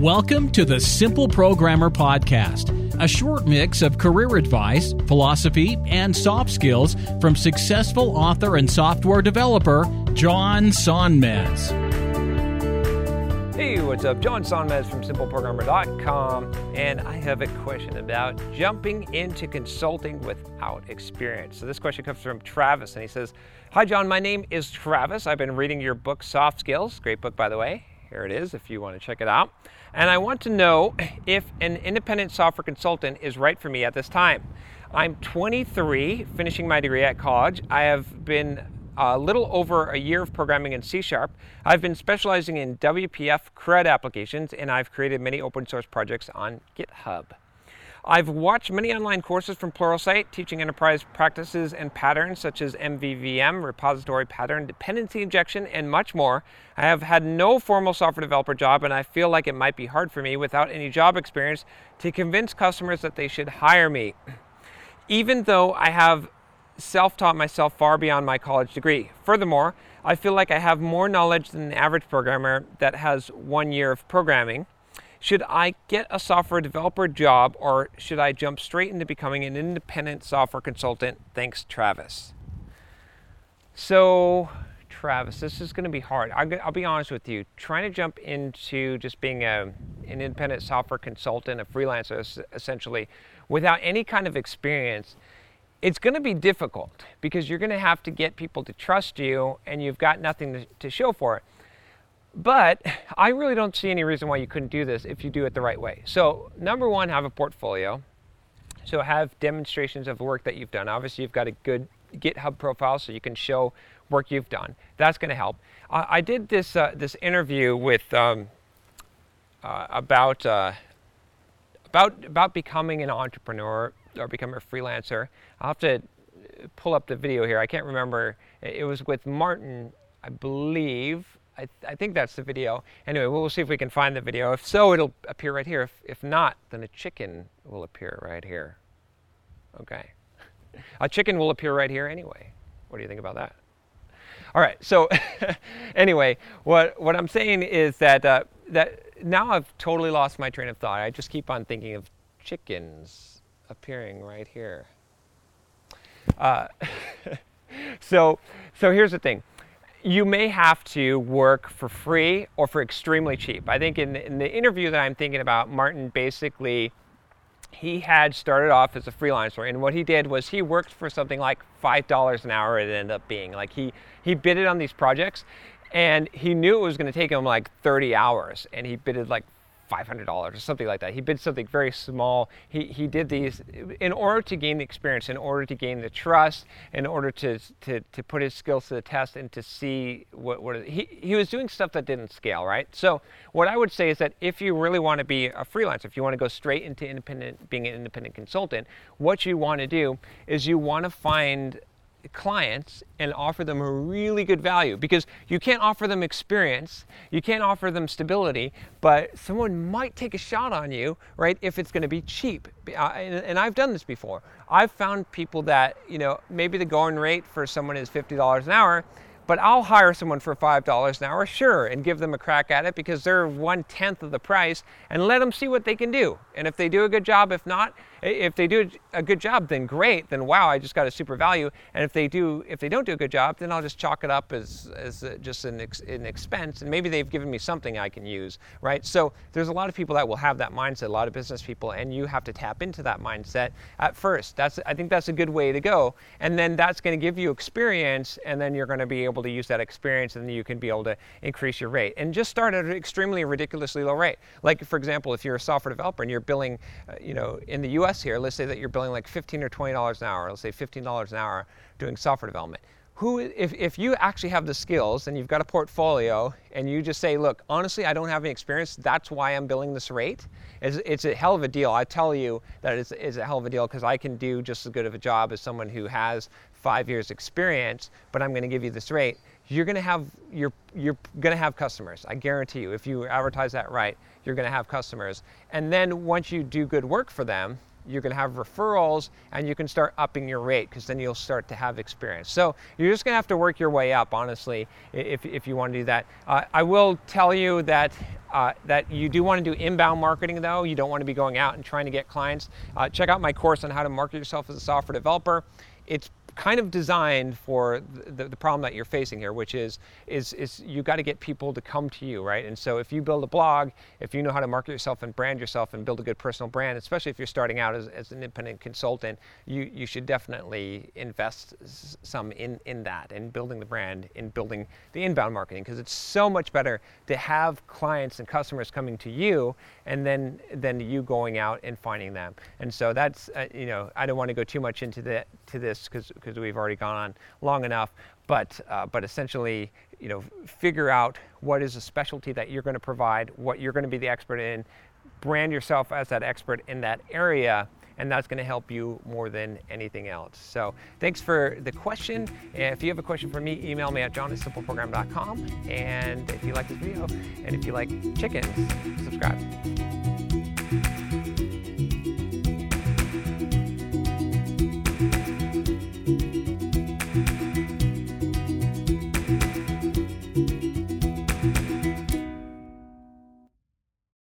Welcome to the Simple Programmer Podcast, a short mix of career advice, philosophy, and soft skills from successful author and software developer John Sonmez. Hey, what's up? John Sonmez from SimpleProgrammer.com, and I have a question about jumping into consulting without experience. So, this question comes from Travis, and he says, Hi, John, my name is Travis. I've been reading your book, Soft Skills. Great book, by the way. Here it is if you want to check it out. And I want to know if an independent software consultant is right for me at this time. I'm 23, finishing my degree at college. I have been a little over a year of programming in C Sharp. I've been specializing in WPF CRUD applications, and I've created many open source projects on GitHub. I've watched many online courses from Pluralsight teaching enterprise practices and patterns such as MVVM, repository pattern, dependency injection, and much more. I have had no formal software developer job, and I feel like it might be hard for me without any job experience to convince customers that they should hire me. Even though I have self taught myself far beyond my college degree. Furthermore, I feel like I have more knowledge than an average programmer that has one year of programming. Should I get a software developer job or should I jump straight into becoming an independent software consultant? Thanks, Travis. So, Travis, this is going to be hard. I'll, be honest with you. Trying to jump into just being a, an independent software consultant, a freelancer essentially, without any kind of experience, it's going to be difficult because you're going to have to get people to trust you and you've got nothing to, to show for it. But I really don't see any reason why you couldn't do this if you do it the right way. So, number one, have a portfolio. So, have demonstrations of work that you've done. Obviously, you've got a good GitHub profile so you can show work you've done. That's going to help. Uh, I did this uh, this interview with um, uh, about uh, about about becoming an entrepreneur or becoming a freelancer. I'll have to pull up the video here. I can't remember. It was with Martin, I believe. I, I, think that's the video. Anyway, we'll see if we can find the video. If so, it'll appear right here. If, if not, then a chicken will appear right here. Okay. A chicken will appear right here anyway. What do you think about that? All right. So, anyway, what what I'm saying is that uh, that now I've totally lost my train of thought. I just keep on thinking of chickens appearing right here. Uh, so, so here's the thing you may have to work for free or for extremely cheap. I think in, in, the interview that I'm thinking about, Martin basically he had started off as a freelancer, and what he did was he worked for something like five dollars an hour. It ended up being like he he bidded on these projects, and he knew it was going to take him like 30 hours, and he bidded like $500 or something like that. He bid something very small. He, he did these in order to gain the experience, in order to gain the trust, in order to, to, to put his skills to the test and to see what, what he, he was doing stuff that didn't scale, right? So what I would say is that if you really want to be a freelancer, if you want to go straight into independent, being an independent consultant, what you want to do is you want to find clients and offer them a really good value because you can't offer them experience, you can't offer them stability, but someone might take a shot on you, right, if it's going to be cheap. Uh, and, and, I've done this before. I've found people that, you know, maybe the going rate for someone is $50 an hour, but I'll hire someone for $5 an hour, sure, and give them a crack at it because they're one tenth of the price and let them see what they can do. And if they do a good job, if not, if they do a good job, then great, then wow, I just got a super value. And if they do, if they don't do a good job, then I'll just chalk it up as, as just an, ex, an expense. And maybe they've given me something I can use, right? So there's a lot of people that will have that mindset, a lot of business people, and you have to tap into that mindset at first. That's, I think that's a good way to go. And then that's going to give you experience, and then you're going to be able to use that experience, and then you can be able to increase your rate. And just start at an extremely ridiculously low rate. Like, for example, if you're a software developer and you're billing, uh, you know, in the US here, let's say that you're billing like 15 or $20 an hour, let's say $15 an hour doing software development. Who if, if you actually have the skills and you've got a portfolio and you just say look honestly i don't have any experience. That's why i'm billing this rate. It's, it's a hell of a deal. I tell you that it's, it's a hell of a deal because i can do just as good of a job as someone who has five years experience but i'm going to give you this rate. You're going to have you're you're going to have customers. I guarantee you if you advertise that right you're going to have customers. And then once you do good work for them going to have referrals and you can start upping your rate because then you'll start to have experience. So you're just going to have to work your way up, honestly, if, if you want to do that. Uh, I will tell you that. Uh, that you do want to do inbound marketing though. You don't want to be going out and trying to get clients. Uh, check out my course on how to market yourself as a software developer. It's kind of designed for the, the, problem that you're facing here, which is is is you got to get people to come to you, right? And so if you build a blog, if you know how to market yourself and brand yourself and build a good personal brand, especially if you're starting out as, as an independent consultant, you you should definitely invest some in in that in building the brand, in building the inbound marketing, because it's so much better to have clients and customers coming to you and then then you going out and finding them. And so that's uh, you know I don't want to go too much into that to this because we've already gone on long enough. But uh, but essentially, you know, figure out what is a specialty that you're going to provide, what you're going to be the expert in, brand yourself as that expert in that area and that's going to help you more than anything else. So thanks for the question. If you have a question for me, email me at john@simpleprogrammer.com. And if you like this video, and if you like chickens, subscribe.